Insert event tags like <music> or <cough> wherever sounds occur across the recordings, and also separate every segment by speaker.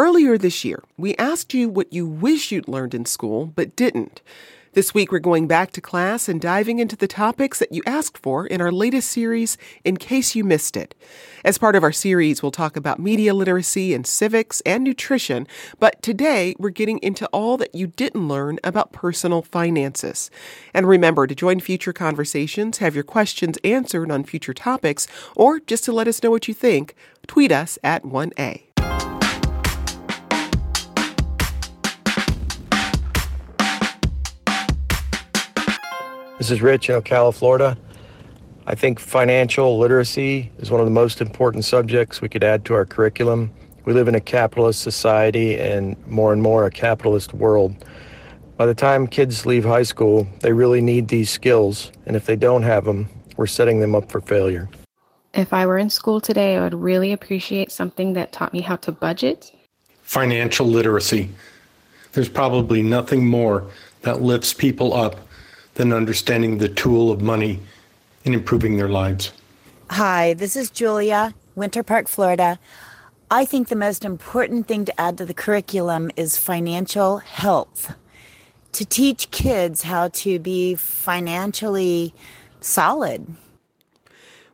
Speaker 1: Earlier this year, we asked you what you wish you'd learned in school but didn't. This week, we're going back to class and diving into the topics that you asked for in our latest series, In Case You Missed It. As part of our series, we'll talk about media literacy and civics and nutrition, but today we're getting into all that you didn't learn about personal finances. And remember to join future conversations, have your questions answered on future topics, or just to let us know what you think, tweet us at 1A.
Speaker 2: This is Rich in Ocala, Florida. I think financial literacy is one of the most important subjects we could add to our curriculum. We live in a capitalist society and more and more a capitalist world. By the time kids leave high school, they really need these skills, and if they don't have them, we're setting them up for failure.
Speaker 3: If I were in school today, I would really appreciate something that taught me how to budget.
Speaker 4: Financial literacy. There's probably nothing more that lifts people up than understanding the tool of money in improving their lives.
Speaker 5: Hi, this is Julia, Winter Park, Florida. I think the most important thing to add to the curriculum is financial health. To teach kids how to be financially solid.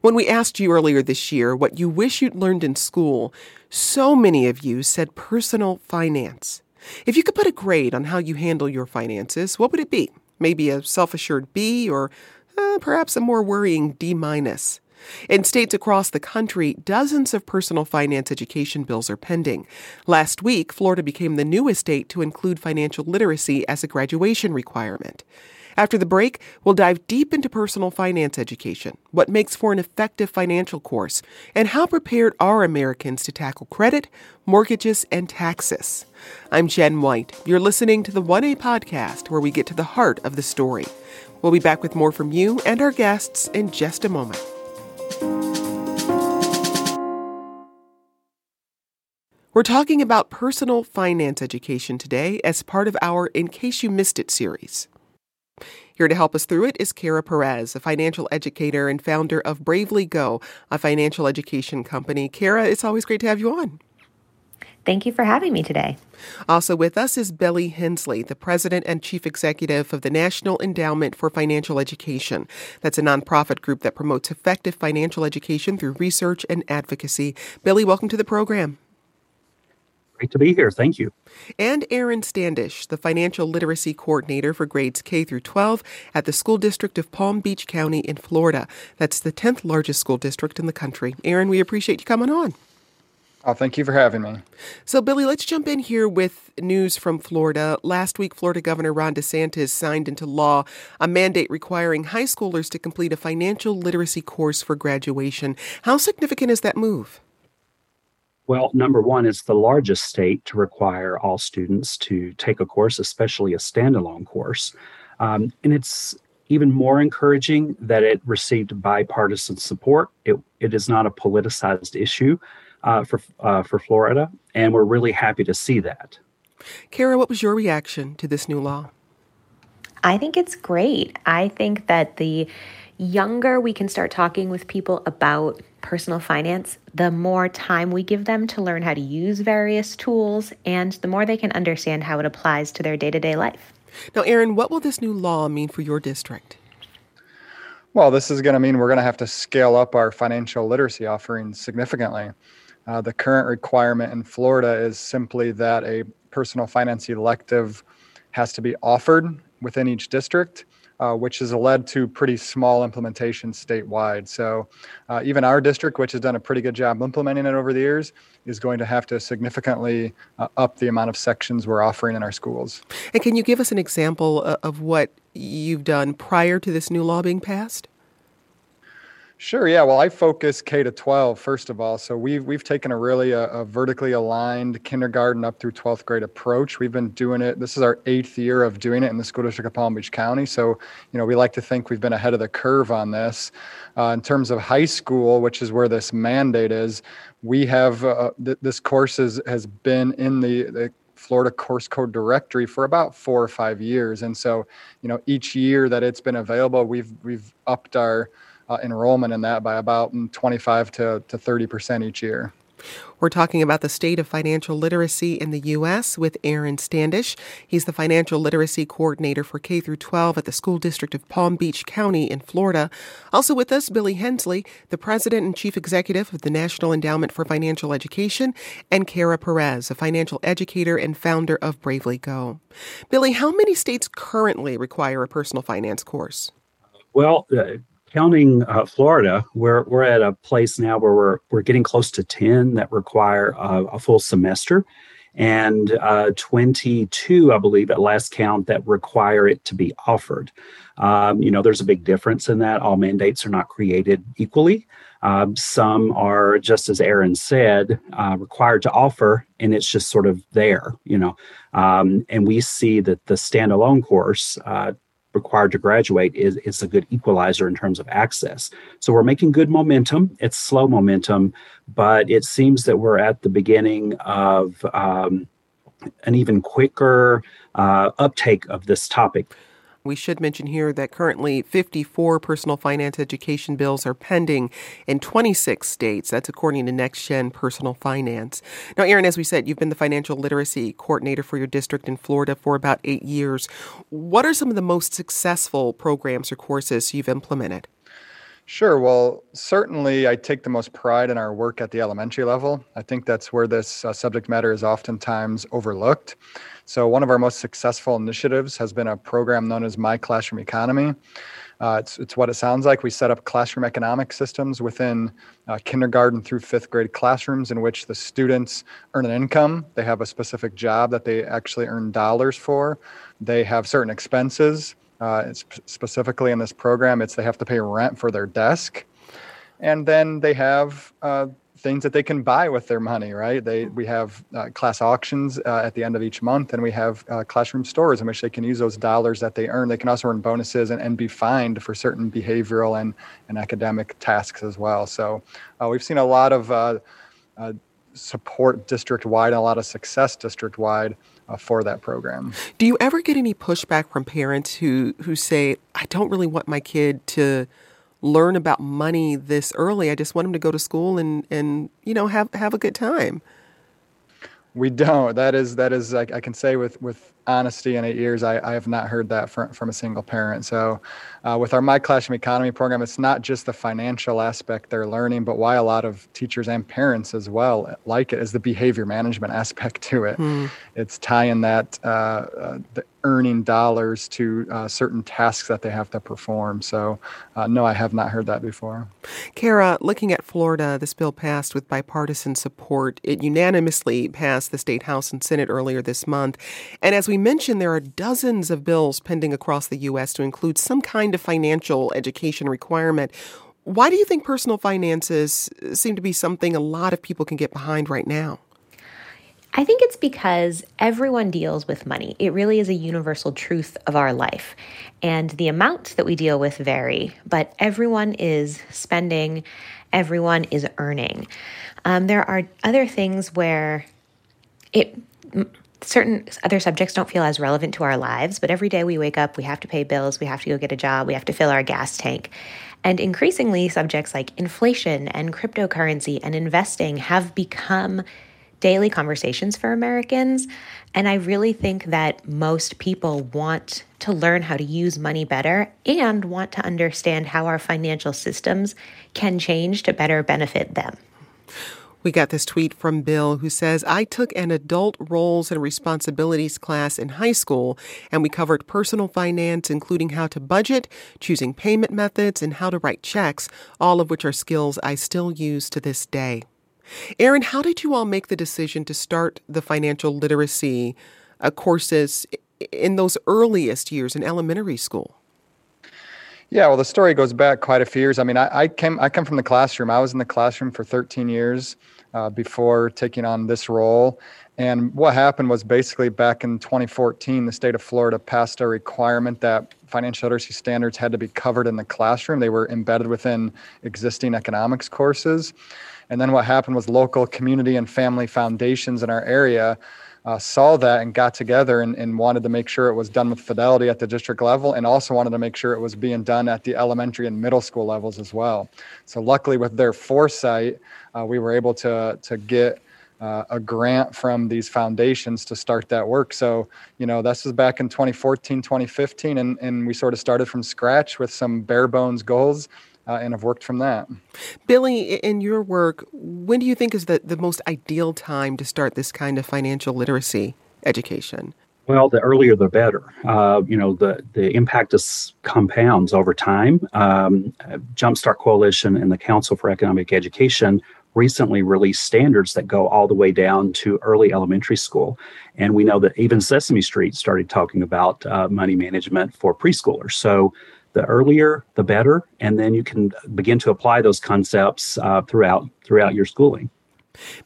Speaker 1: When we asked you earlier this year what you wish you'd learned in school, so many of you said personal finance. If you could put a grade on how you handle your finances, what would it be? Maybe a self assured B or uh, perhaps a more worrying D minus. In states across the country, dozens of personal finance education bills are pending. Last week, Florida became the newest state to include financial literacy as a graduation requirement. After the break, we'll dive deep into personal finance education, what makes for an effective financial course, and how prepared are Americans to tackle credit, mortgages, and taxes. I'm Jen White. You're listening to the 1A podcast, where we get to the heart of the story. We'll be back with more from you and our guests in just a moment. We're talking about personal finance education today as part of our In Case You Missed It series. Here to help us through it is Kara Perez, a financial educator and founder of Bravely Go, a financial education company. Kara, it's always great to have you on.
Speaker 6: Thank you for having me today.
Speaker 1: Also with us is Billy Hensley, the president and chief executive of the National Endowment for Financial Education. That's a nonprofit group that promotes effective financial education through research and advocacy. Billy, welcome to the program.
Speaker 7: Great to be here. Thank you.
Speaker 1: And Aaron Standish, the financial literacy coordinator for grades K through 12 at the School District of Palm Beach County in Florida. That's the 10th largest school district in the country. Aaron, we appreciate you coming on.
Speaker 8: Oh, thank you for having me.
Speaker 1: So, Billy, let's jump in here with news from Florida. Last week, Florida Governor Ron DeSantis signed into law a mandate requiring high schoolers to complete a financial literacy course for graduation. How significant is that move?
Speaker 7: Well, number one, it's the largest state to require all students to take a course, especially a standalone course. Um, and it's even more encouraging that it received bipartisan support. It, it is not a politicized issue uh, for, uh, for Florida, and we're really happy to see that.
Speaker 1: Kara, what was your reaction to this new law?
Speaker 6: I think it's great. I think that the younger we can start talking with people about personal finance, the more time we give them to learn how to use various tools and the more they can understand how it applies to their day to day life.
Speaker 1: Now, Aaron, what will this new law mean for your district?
Speaker 8: Well, this is going to mean we're going to have to scale up our financial literacy offerings significantly. Uh, the current requirement in Florida is simply that a personal finance elective has to be offered within each district uh, which has led to pretty small implementation statewide. So uh, even our district, which has done a pretty good job implementing it over the years, is going to have to significantly uh, up the amount of sections we're offering in our schools.
Speaker 1: And can you give us an example uh, of what you've done prior to this new law being passed?
Speaker 8: Sure. Yeah. Well, I focus K to 12 first of all. So we've we've taken a really a, uh, a, vertically aligned kindergarten up through 12th grade approach. We've been doing it. This is our eighth year of doing it in the school district of Palm Beach County. So you know we like to think we've been ahead of the curve on this. Uh, in terms of high school, which is where this mandate is, we have uh, th- this course is, has been in the, the Florida course code directory for about four or five years. And so, you know, each year that it's been available, we've we've upped our uh, enrollment in that by about 25 to, to 30% each year.
Speaker 1: We're talking about the state of financial literacy in the U.S. with Aaron Standish. He's the financial literacy coordinator for K through 12 at the school district of Palm Beach County in Florida. Also with us, Billy Hensley, the president and chief executive of the National Endowment for Financial Education, and Kara Perez, a financial educator and founder of Bravely Go. Billy, how many states currently require a personal finance course?
Speaker 7: Well, uh, counting uh, Florida, we're we're at a place now where we're we're getting close to ten that require uh, a full semester, and uh, 22, I believe, at last count that require it to be offered. Um, you know, there's a big difference in that. All mandates are not created equally. Um, some are, just as Aaron said, uh, required to offer, and it's just sort of there, you know. Um, and we see that the standalone course uh, required to graduate is, is a good equalizer in terms of access. So we're making good momentum. It's slow momentum, but it seems that we're at the beginning of um, an even quicker uh, uptake of this topic.
Speaker 1: We should mention here that currently 54 personal finance education bills are pending in 26 states. That's according to Next Gen Personal Finance. Now, Aaron, as we said, you've been the financial literacy coordinator for your district in Florida for about eight years. What are some of the most successful programs or courses you've implemented?
Speaker 8: Sure. Well, certainly I take the most pride in our work at the elementary level. I think that's where this uh, subject matter is oftentimes overlooked. So, one of our most successful initiatives has been a program known as My Classroom Economy. Uh, it's, it's what it sounds like. We set up classroom economic systems within uh, kindergarten through fifth grade classrooms in which the students earn an income. They have a specific job that they actually earn dollars for. They have certain expenses uh, specifically in this program, it's they have to pay rent for their desk, and then they have uh, things that they can buy with their money. Right? They we have uh, class auctions uh, at the end of each month, and we have uh, classroom stores in which they can use those dollars that they earn. They can also earn bonuses and, and be fined for certain behavioral and and academic tasks as well. So uh, we've seen a lot of support district wide, and a lot of success district wide uh, for that program.
Speaker 1: Do you ever get any pushback from parents who who say, "I don't really want my kid to learn about money this early. I just want him to go to school and and you know have have a good time."
Speaker 8: We don't. That is that is I, I can say with with honesty in eight years, I, I have not heard that from, from a single parent. So, uh, with our My Classroom Economy program, it's not just the financial aspect they're learning, but why a lot of teachers and parents as well like it is the behavior management aspect to it. Hmm. It's tying that uh, uh, the earning dollars to uh, certain tasks that they have to perform. So, uh, no, I have not heard that before.
Speaker 1: Kara, looking at Florida, this bill passed with bipartisan support. It unanimously passed the state House and Senate earlier this month. And as we we mentioned, there are dozens of bills pending across the U.S. to include some kind of financial education requirement. Why do you think personal finances seem to be something a lot of people can get behind right now?
Speaker 6: I think it's because everyone deals with money. It really is a universal truth of our life. And the amounts that we deal with vary, but everyone is spending, everyone is earning. Um, there are other things where it certain other subjects don't feel as relevant to our lives, but every day we wake up, we have to pay bills, we have to go get a job, we have to fill our gas tank. And increasingly, subjects like inflation and cryptocurrency and investing have become daily conversations for Americans. And I really think that most people want to learn how to use money better and want to understand how our financial systems can change to better benefit them.
Speaker 1: We got this tweet from Bill who says, I took an adult roles and responsibilities class in high school, and we covered personal finance, including how to budget, choosing payment methods, and how to write checks, all of which are skills I still use to this day. Aaron, how did you all make the decision to start the financial literacy uh, courses in those earliest years in elementary school?
Speaker 8: Yeah, well, the story goes back quite a few years. I mean, I, I came I come from the classroom. I was in the classroom for 13 years uh, before taking on this role. And what happened was basically back in 2014, the state of Florida passed a requirement that financial literacy standards had to be covered in the classroom. They were embedded within existing economics courses. And then what happened was local community and family foundations in our area uh, saw that and got together and, and wanted to make sure it was done with fidelity at the district level and also wanted to make sure it was being done at the elementary and middle school levels as well. So luckily with their foresight, uh, we were able to, to get uh, a grant from these foundations to start that work. So, you know, this was back in 2014, 2015, and, and we sort of started from scratch with some bare bones goals uh, and have worked from that.
Speaker 1: Billy, in your work, when do you think is the, the most ideal time to start this kind of financial literacy education?
Speaker 7: Well, the earlier the better. Uh, you know, the, the impact is compounds over time. Um, Jumpstart Coalition and the Council for Economic Education recently released standards that go all the way down to early elementary school. And we know that even Sesame Street started talking about uh, money management for preschoolers. So the earlier the better and then you can begin to apply those concepts uh, throughout throughout your schooling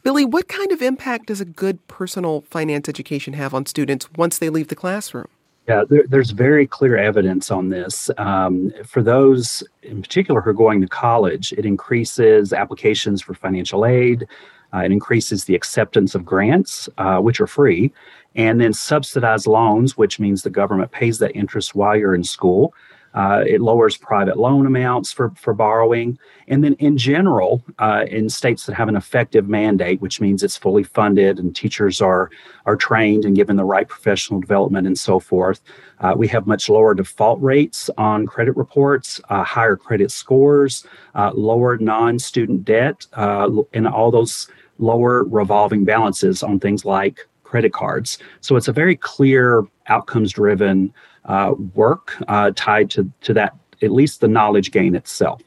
Speaker 1: billy what kind of impact does a good personal finance education have on students once they leave the classroom
Speaker 7: yeah, there, there's very clear evidence on this. Um, for those in particular who are going to college, it increases applications for financial aid. Uh, it increases the acceptance of grants, uh, which are free, and then subsidized loans, which means the government pays that interest while you're in school. Uh, it lowers private loan amounts for, for borrowing. And then, in general, uh, in states that have an effective mandate, which means it's fully funded and teachers are, are trained and given the right professional development and so forth, uh, we have much lower default rates on credit reports, uh, higher credit scores, uh, lower non student debt, uh, and all those lower revolving balances on things like credit cards. So it's a very clear outcomes driven uh, work uh, tied to, to that, at least the knowledge gain itself.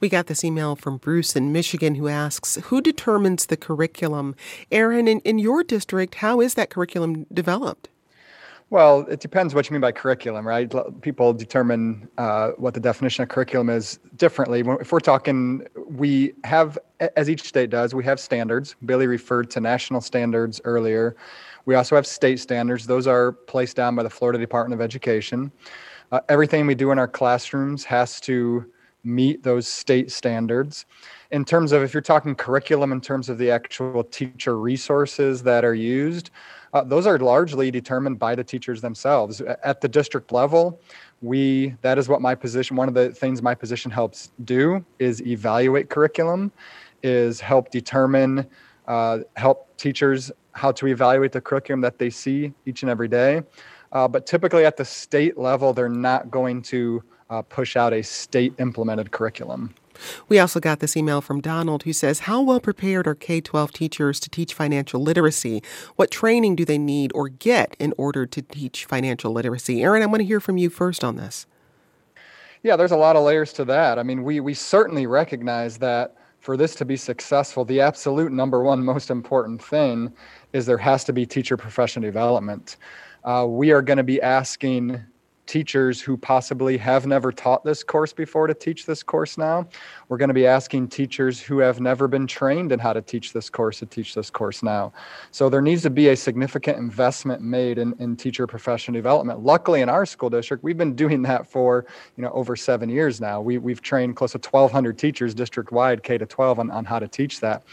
Speaker 1: We got this email from Bruce in Michigan who asks Who determines the curriculum? Aaron, in, in your district, how is that curriculum developed?
Speaker 8: Well, it depends what you mean by curriculum, right? People determine uh, what the definition of curriculum is differently. If we're talking, we have, as each state does, we have standards. Billy referred to national standards earlier. We also have state standards. Those are placed down by the Florida Department of Education. Uh, everything we do in our classrooms has to meet those state standards. In terms of if you're talking curriculum, in terms of the actual teacher resources that are used, uh, those are largely determined by the teachers themselves. At the district level, we that is what my position one of the things my position helps do is evaluate curriculum is help determine uh, help teachers how to evaluate the curriculum that they see each and every day. Uh, but typically at the state level, they're not going to uh, push out a state implemented curriculum.
Speaker 1: We also got this email from Donald who says, How well prepared are K 12 teachers to teach financial literacy? What training do they need or get in order to teach financial literacy? Aaron, I want to hear from you first on this.
Speaker 8: Yeah, there's a lot of layers to that. I mean, we, we certainly recognize that for this to be successful, the absolute number one most important thing is there has to be teacher profession development. Uh, we are going to be asking teachers who possibly have never taught this course before to teach this course now. We're going to be asking teachers who have never been trained in how to teach this course to teach this course now. So there needs to be a significant investment made in, in teacher profession development. Luckily, in our school district, we've been doing that for you know over seven years now. We, we've trained close to 1,200 teachers district wide, K to 12, on, on how to teach that.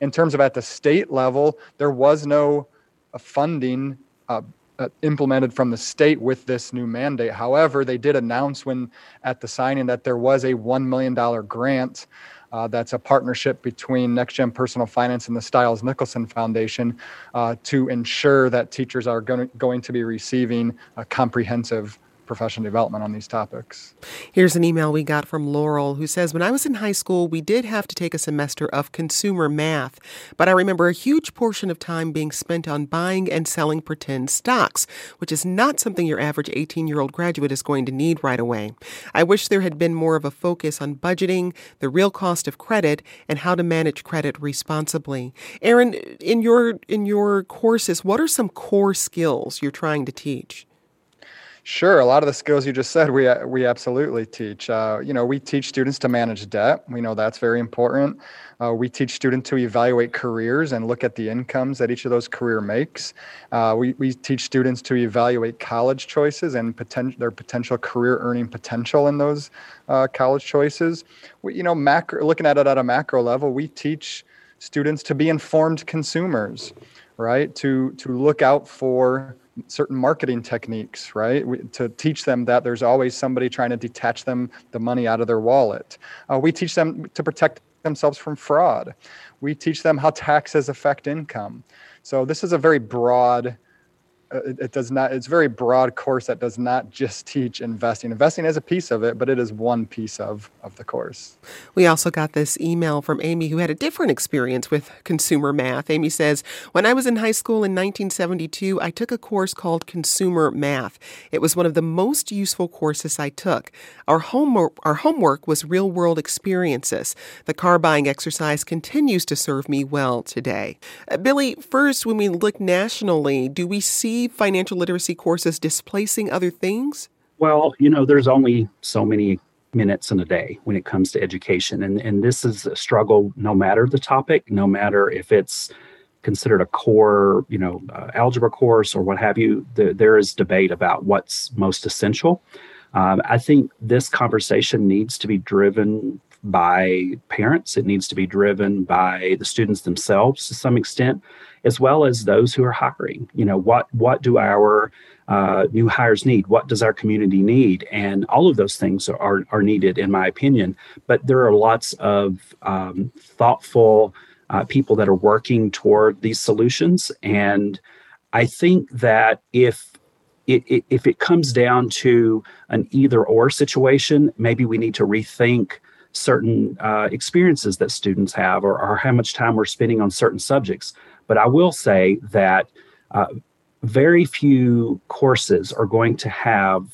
Speaker 8: In terms of at the state level, there was no uh, funding. Uh, uh, implemented from the state with this new mandate. However, they did announce when at the signing that there was a $1 million grant. Uh, that's a partnership between Next Gen Personal Finance and the Stiles Nicholson Foundation uh, to ensure that teachers are going to, going to be receiving a comprehensive professional development on these topics.
Speaker 1: Here's an email we got from Laurel who says When I was in high school, we did have to take a semester of consumer math, but I remember a huge portion of time being spent on buying and selling pretend stocks, which is not something your average 18 year old graduate is going to need right away. I wish there had been more of a focus on budgeting, the real cost of credit, and how to manage credit responsibly. Aaron, in your in your courses, what are some core skills you're trying to teach?
Speaker 8: Sure, a lot of the skills you just said, we we absolutely teach. Uh, you know, we teach students to manage debt. We know that's very important. Uh, we teach students to evaluate careers and look at the incomes that each of those career makes. Uh, we we teach students to evaluate college choices and potential their potential career earning potential in those uh, college choices. We, you know, macro looking at it at a macro level, we teach students to be informed consumers, right? To to look out for certain marketing techniques, right? We, to teach them that there's always somebody trying to detach them the money out of their wallet. Uh, we teach them to protect themselves from fraud. We teach them how taxes affect income. So this is a very broad it, it, does not it's very broad course that does not just teach investing. Investing is a piece of it but it is one piece of of the course.
Speaker 1: We also got this email from amy who had a different experience with consumer math. Amy says when i was in high school in 1972 i took a course called consumer math. It was one of the most useful courses i took. Our homework our homework was real world experiences. The car buying exercise continues to serve me well today. Uh, billy first when we look nationally do we see financial literacy courses displacing other things?
Speaker 7: Well, you know, there's only so many minutes in a day when it comes to education. And, and this is a struggle no matter the topic, no matter if it's considered a core, you know, uh, algebra course or what have you, the, there is debate about what's most essential. Um, I think this conversation needs to be driven by parents. It needs to be driven by the students themselves to some extent, as well as those who are hiring. You know, what what do our uh, new hires need? What does our community need? And all of those things are are needed, in my opinion. But there are lots of um, thoughtful uh, people that are working toward these solutions, and I think that if it, it, if it comes down to an either or situation, maybe we need to rethink certain uh, experiences that students have or, or, how much time we're spending on certain subjects. But I will say that uh, very few courses are going to have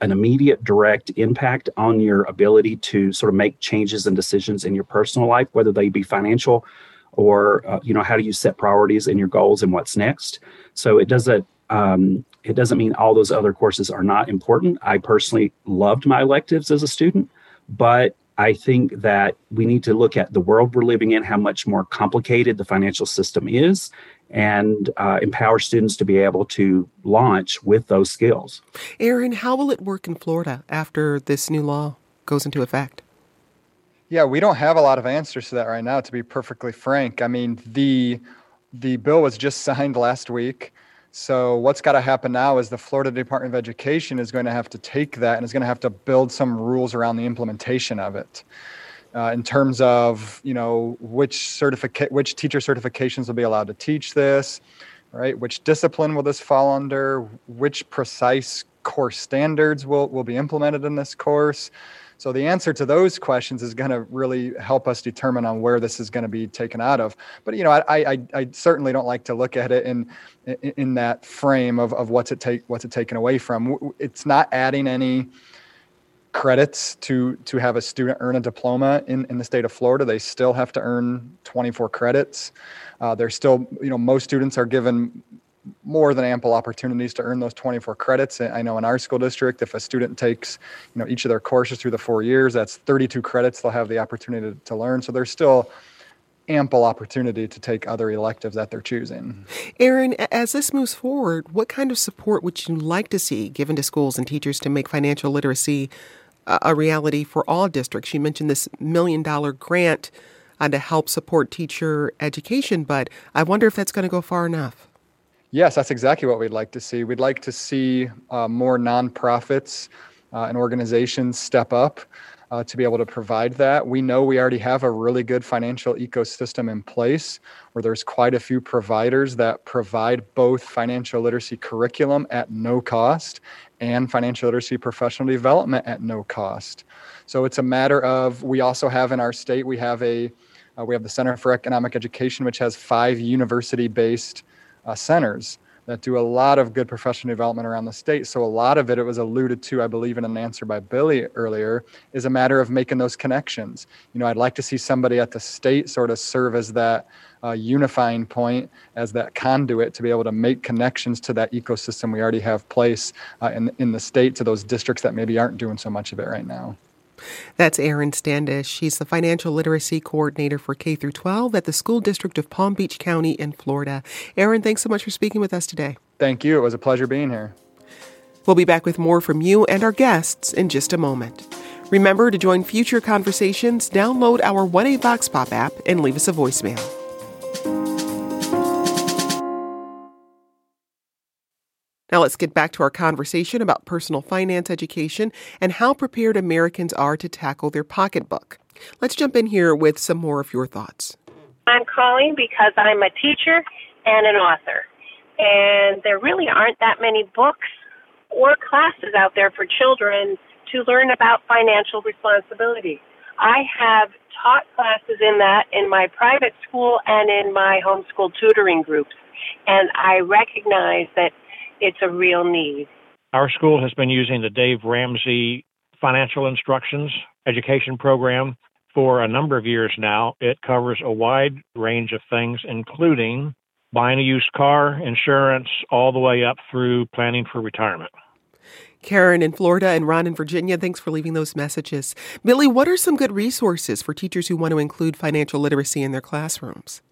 Speaker 7: an immediate direct impact on your ability to sort of make changes and decisions in your personal life, whether they be financial or uh, you know how do you set priorities and your goals and what's next. So it doesn't um, it doesn't mean all those other courses are not important. I personally loved my electives as a student, but I think that we need to look at the world we're living in, how much more complicated the financial system is, and uh, empower students to be able to launch with those skills.
Speaker 1: Aaron, how will it work in Florida after this new law goes into effect?
Speaker 8: Yeah, we don't have a lot of answers to that right now, to be perfectly frank. I mean, the the bill was just signed last week. So what's got to happen now is the Florida Department of Education is going to have to take that and is going to have to build some rules around the implementation of it. Uh, in terms of you know which certificate which teacher certifications will be allowed to teach this right which discipline will this fall under which precise course standards will, will be implemented in this course so the answer to those questions is going to really help us determine on where this is going to be taken out of. But you know, I, I, I certainly don't like to look at it in in that frame of, of what's it take what's it taken away from. It's not adding any credits to to have a student earn a diploma in, in the state of Florida. They still have to earn 24 credits. Uh, they're still, you know, most students are given more than ample opportunities to earn those 24 credits. I know in our school district, if a student takes, you know, each of their courses through the four years, that's 32 credits they'll have the opportunity to, to learn. So there's still ample opportunity to take other electives that they're choosing.
Speaker 1: Aaron, as this moves forward, what kind of support would you like to see given to schools and teachers to make financial literacy a reality for all districts? You mentioned this million dollar grant uh, to help support teacher education, but I wonder if that's going to go far enough.
Speaker 8: Yes, that's exactly what we'd like to see. We'd like to see uh, more nonprofits uh, and organizations step up uh, to be able to provide that. We know we already have a really good financial ecosystem in place where there's quite a few providers that provide both financial literacy curriculum at no cost and financial literacy professional development at no cost. So it's a matter of we also have in our state we have a uh, we have the Center for Economic Education which has five university based uh, centers that do a lot of good professional development around the state. So a lot of it, it was alluded to, I believe, in an answer by Billy earlier, is a matter of making those connections. You know, I'd like to see somebody at the state sort of serve as that uh, unifying point, as that conduit to be able to make connections to that ecosystem we already have place uh, in in the state to those districts that maybe aren't doing so much of it right now.
Speaker 1: That's Erin Standish. She's the financial literacy coordinator for K through 12 at the School District of Palm Beach County in Florida. Erin, thanks so much for speaking with us today.
Speaker 8: Thank you. It was a pleasure being here.
Speaker 1: We'll be back with more from you and our guests in just a moment. Remember to join future conversations, download our 1A Vox Pop app, and leave us a voicemail. Now let's get back to our conversation about personal finance education and how prepared Americans are to tackle their pocketbook. Let's jump in here with some more of your thoughts.
Speaker 9: I'm calling because I'm a teacher and an author. And there really aren't that many books or classes out there for children to learn about financial responsibility. I have taught classes in that in my private school and in my homeschool tutoring groups. And I recognize that it's a real need.
Speaker 10: Our school has been using the Dave Ramsey Financial Instructions Education Program for a number of years now. It covers a wide range of things, including buying a used car, insurance, all the way up through planning for retirement.
Speaker 1: Karen in Florida and Ron in Virginia, thanks for leaving those messages. Billy, what are some good resources for teachers who want to include financial literacy in their classrooms?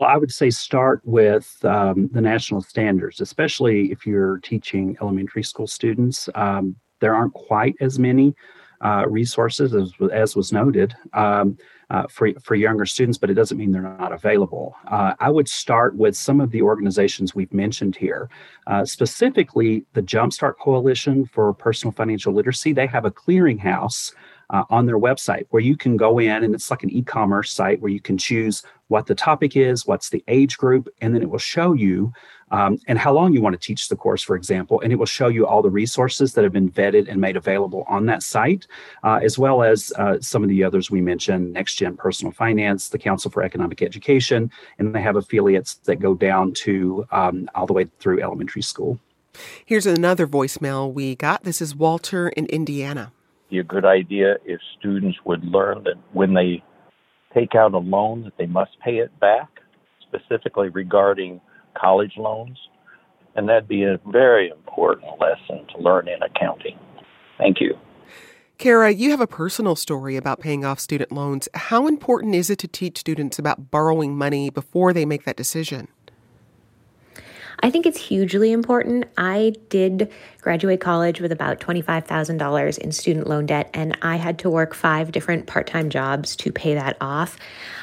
Speaker 7: Well, I would say start with um, the national standards, especially if you're teaching elementary school students. Um, there aren't quite as many uh, resources as, as was noted um, uh, for, for younger students, but it doesn't mean they're not available. Uh, I would start with some of the organizations we've mentioned here, uh, specifically the Jumpstart Coalition for Personal Financial Literacy. They have a clearinghouse uh, on their website where you can go in and it's like an e-commerce site where you can choose what the topic is what's the age group and then it will show you um, and how long you want to teach the course for example and it will show you all the resources that have been vetted and made available on that site uh, as well as uh, some of the others we mentioned next gen personal finance the council for economic education and they have affiliates that go down to um, all the way through elementary school
Speaker 1: Here's another voicemail we got. This is Walter in Indiana
Speaker 11: be a good idea if students would learn that when they take out a loan that they must pay it back, specifically regarding college loans. And that'd be a very important lesson to learn in accounting. Thank you.
Speaker 1: Kara, you have a personal story about paying off student loans. How important is it to teach students about borrowing money before they make that decision?
Speaker 6: I think it's hugely important. I did graduate college with about $25,000 in student loan debt, and I had to work five different part time jobs to pay that off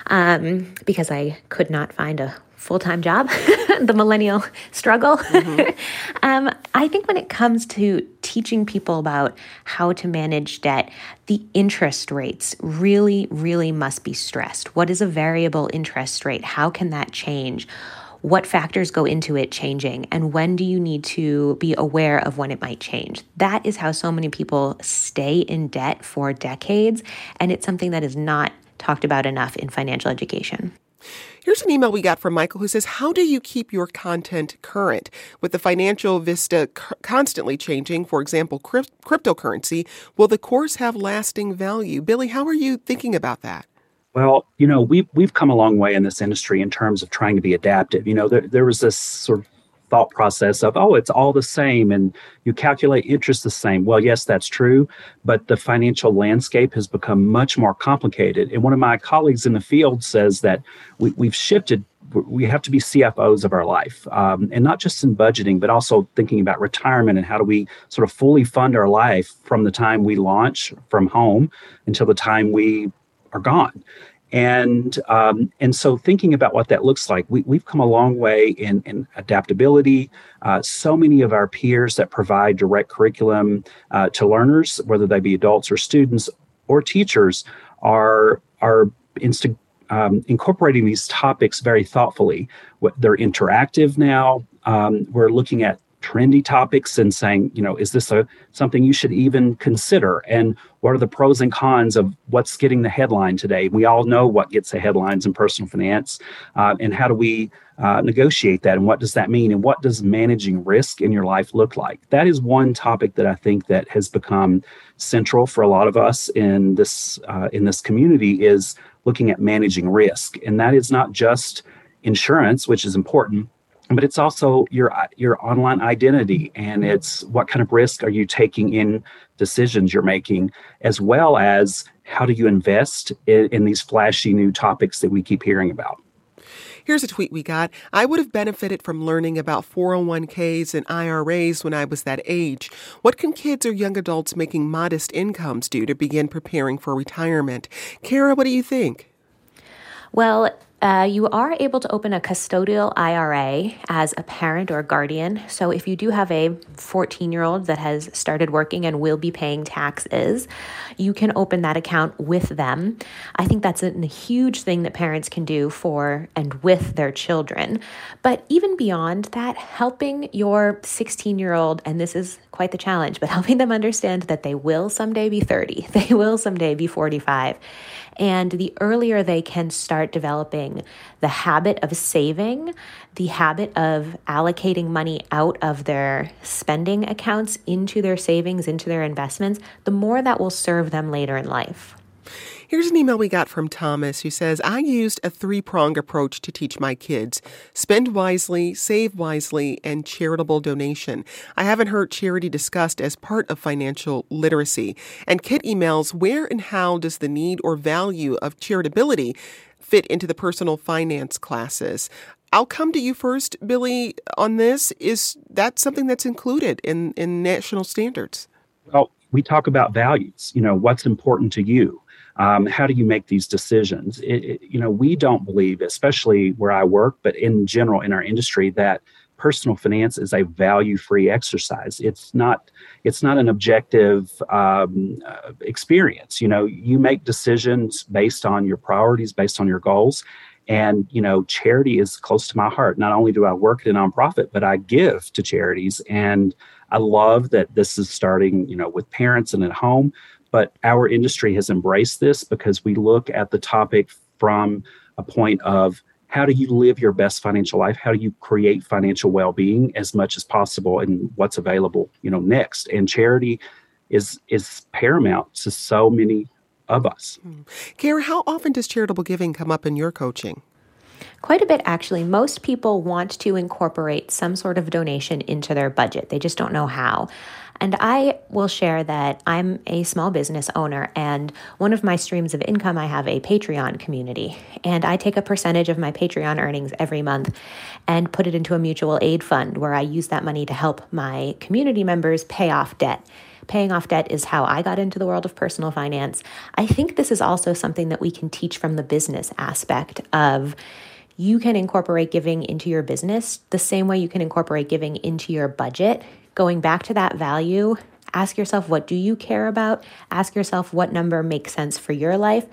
Speaker 6: um, because I could not find a full time job, <laughs> the millennial struggle. Mm-hmm. <laughs> um, I think when it comes to teaching people about how to manage debt, the interest rates really, really must be stressed. What is a variable interest rate? How can that change? What factors go into it changing and when do you need to be aware of when it might change. That is how so many people stay in debt for decades, and it's something that is not talked about enough in financial education.
Speaker 1: Here's an email we got from Michael who says, How do you keep your content current? With the financial vista constantly changing, for example, cryptocurrency, will the course have lasting value? Billy, how are you thinking about that?
Speaker 7: Well, you know, we've we've come a long way in this industry in terms of trying to be adaptive. You know, there, there was this sort of thought process of, oh, it's all the same and you calculate interest the same. Well, yes, that's true, but the financial landscape has become much more complicated. And one of my colleagues in the field says that we, we've shifted we have to be CFOs of our life, um, and not just in budgeting, but also thinking about retirement and how do we sort of fully fund our life from the time we launch from home until the time we are gone. And um, and so thinking about what that looks like, we, we've come a long way in, in adaptability. Uh, so many of our peers that provide direct curriculum uh, to learners, whether they be adults or students or teachers, are are insta- um, incorporating these topics very thoughtfully. They're interactive now. Um, we're looking at trendy topics and saying, you know, is this a something you should even consider? And what are the pros and cons of what's getting the headline today? We all know what gets the headlines in personal finance, uh, and how do we uh, negotiate that, and what does that mean, and what does managing risk in your life look like? That is one topic that I think that has become central for a lot of us in this uh, in this community is looking at managing risk, and that is not just insurance, which is important, but it's also your your online identity and it's what kind of risk are you taking in decisions you're making as well as how do you invest in, in these flashy new topics that we keep hearing about
Speaker 1: Here's a tweet we got. I would have benefited from learning about 401ks and IRAs when I was that age. What can kids or young adults making modest incomes do to begin preparing for retirement? Kara, what do you think?
Speaker 6: Well, uh, you are able to open a custodial IRA as a parent or guardian. So, if you do have a 14 year old that has started working and will be paying taxes, you can open that account with them. I think that's a, a huge thing that parents can do for and with their children. But even beyond that, helping your 16 year old, and this is quite the challenge, but <laughs> helping them understand that they will someday be 30, <laughs> they will someday be 45 and the earlier they can start developing the habit of saving, the habit of allocating money out of their spending accounts into their savings, into their investments, the more that will serve them later in life.
Speaker 1: Here's an email we got from Thomas who says, I used a three pronged approach to teach my kids spend wisely, save wisely, and charitable donation. I haven't heard charity discussed as part of financial literacy. And Kit emails, Where and how does the need or value of charitability fit into the personal finance classes? I'll come to you first, Billy, on this. Is that something that's included in, in national standards?
Speaker 7: Well, we talk about values, you know, what's important to you. Um, how do you make these decisions? It, it, you know, we don't believe, especially where I work, but in general in our industry, that personal finance is a value-free exercise. It's not. It's not an objective um, uh, experience. You know, you make decisions based on your priorities, based on your goals, and you know, charity is close to my heart. Not only do I work at a nonprofit, but I give to charities, and I love that this is starting. You know, with parents and at home but our industry has embraced this because we look at the topic from a point of how do you live your best financial life how do you create financial well-being as much as possible and what's available you know next and charity is is paramount to so many of us
Speaker 1: hmm. Kara, how often does charitable giving come up in your coaching
Speaker 6: Quite a bit, actually. Most people want to incorporate some sort of donation into their budget, they just don't know how. And I will share that I'm a small business owner, and one of my streams of income, I have a Patreon community. And I take a percentage of my Patreon earnings every month and put it into a mutual aid fund where I use that money to help my community members pay off debt. Paying off debt is how I got into the world of personal finance. I think this is also something that we can teach from the business aspect of you can incorporate giving into your business the same way you can incorporate giving into your budget going back to that value, ask yourself what do you care about? Ask yourself what number makes sense for your life.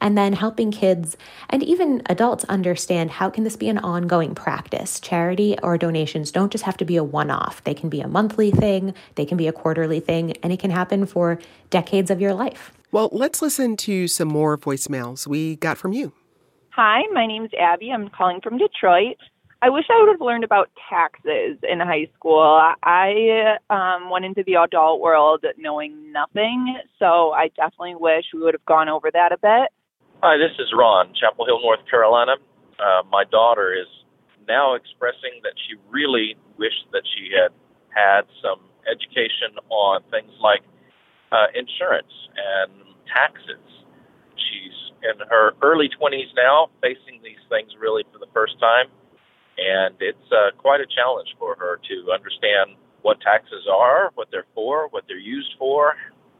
Speaker 6: And then helping kids and even adults understand how can this be an ongoing practice? Charity or donations don't just have to be a one-off. They can be a monthly thing, they can be a quarterly thing, and it can happen for decades of your life.
Speaker 1: Well, let's listen to some more voicemails we got from you.
Speaker 12: Hi, my name's Abby. I'm calling from Detroit. I wish I would have learned about taxes in high school. I um, went into the adult world knowing nothing, so I definitely wish we would have gone over that a bit.
Speaker 11: Hi, this is Ron, Chapel Hill, North Carolina. Uh, my daughter is now expressing that she really wished that she had had some education on things like uh, insurance and taxes. She's in her early 20s now, facing these things really for the first time and it's uh, quite a challenge for her to understand what taxes are, what they're for, what they're used for,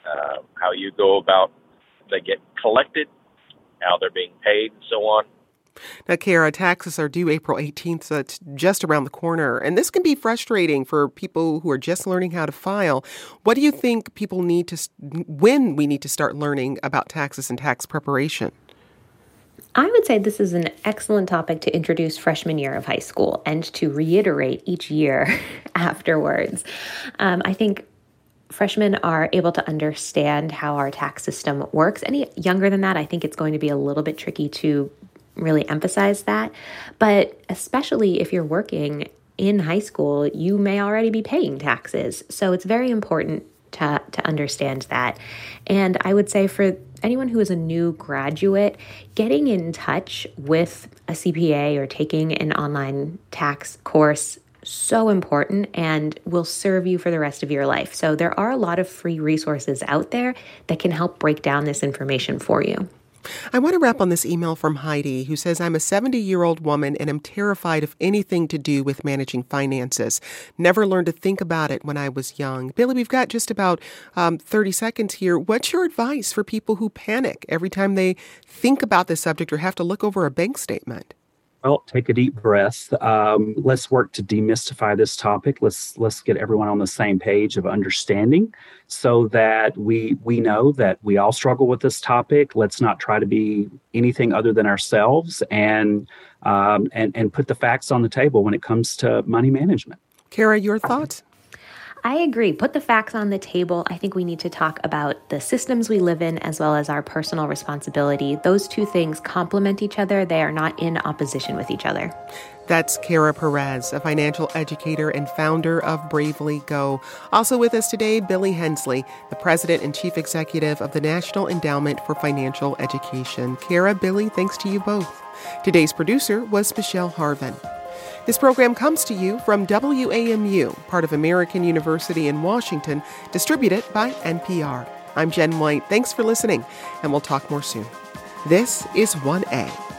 Speaker 11: uh, how you go about they get collected, how they're being paid, and so on.
Speaker 1: Now, Kara, taxes are due April 18th, so it's just around the corner. And this can be frustrating for people who are just learning how to file. What do you think people need to, when we need to start learning about taxes and tax preparation?
Speaker 6: I would say this is an excellent topic to introduce freshman year of high school and to reiterate each year <laughs> afterwards. Um, I think freshmen are able to understand how our tax system works. Any younger than that, I think it's going to be a little bit tricky to really emphasize that. But especially if you're working in high school, you may already be paying taxes. So it's very important to, to understand that. And I would say for anyone who is a new graduate, getting in touch with a CPA or taking an online tax course so important and will serve you for the rest of your life. So there are a lot of free resources out there that can help break down this information for you.
Speaker 1: I want to wrap on this email from Heidi, who says, I'm a 70 year old woman and am terrified of anything to do with managing finances. Never learned to think about it when I was young. Billy, we've got just about um, 30 seconds here. What's your advice for people who panic every time they think about this subject or have to look over a bank statement?
Speaker 7: Well, take a deep breath. Um, let's work to demystify this topic. Let's let's get everyone on the same page of understanding, so that we we know that we all struggle with this topic. Let's not try to be anything other than ourselves, and um, and and put the facts on the table when it comes to money management.
Speaker 1: Kara, your thoughts?
Speaker 6: I agree. Put the facts on the table. I think we need to talk about the systems we live in as well as our personal responsibility. Those two things complement each other, they are not in opposition with each other.
Speaker 1: That's Kara Perez, a financial educator and founder of Bravely Go. Also with us today, Billy Hensley, the president and chief executive of the National Endowment for Financial Education. Kara, Billy, thanks to you both. Today's producer was Michelle Harven. This program comes to you from WAMU, part of American University in Washington, distributed by NPR. I'm Jen White. Thanks for listening, and we'll talk more soon. This is 1A.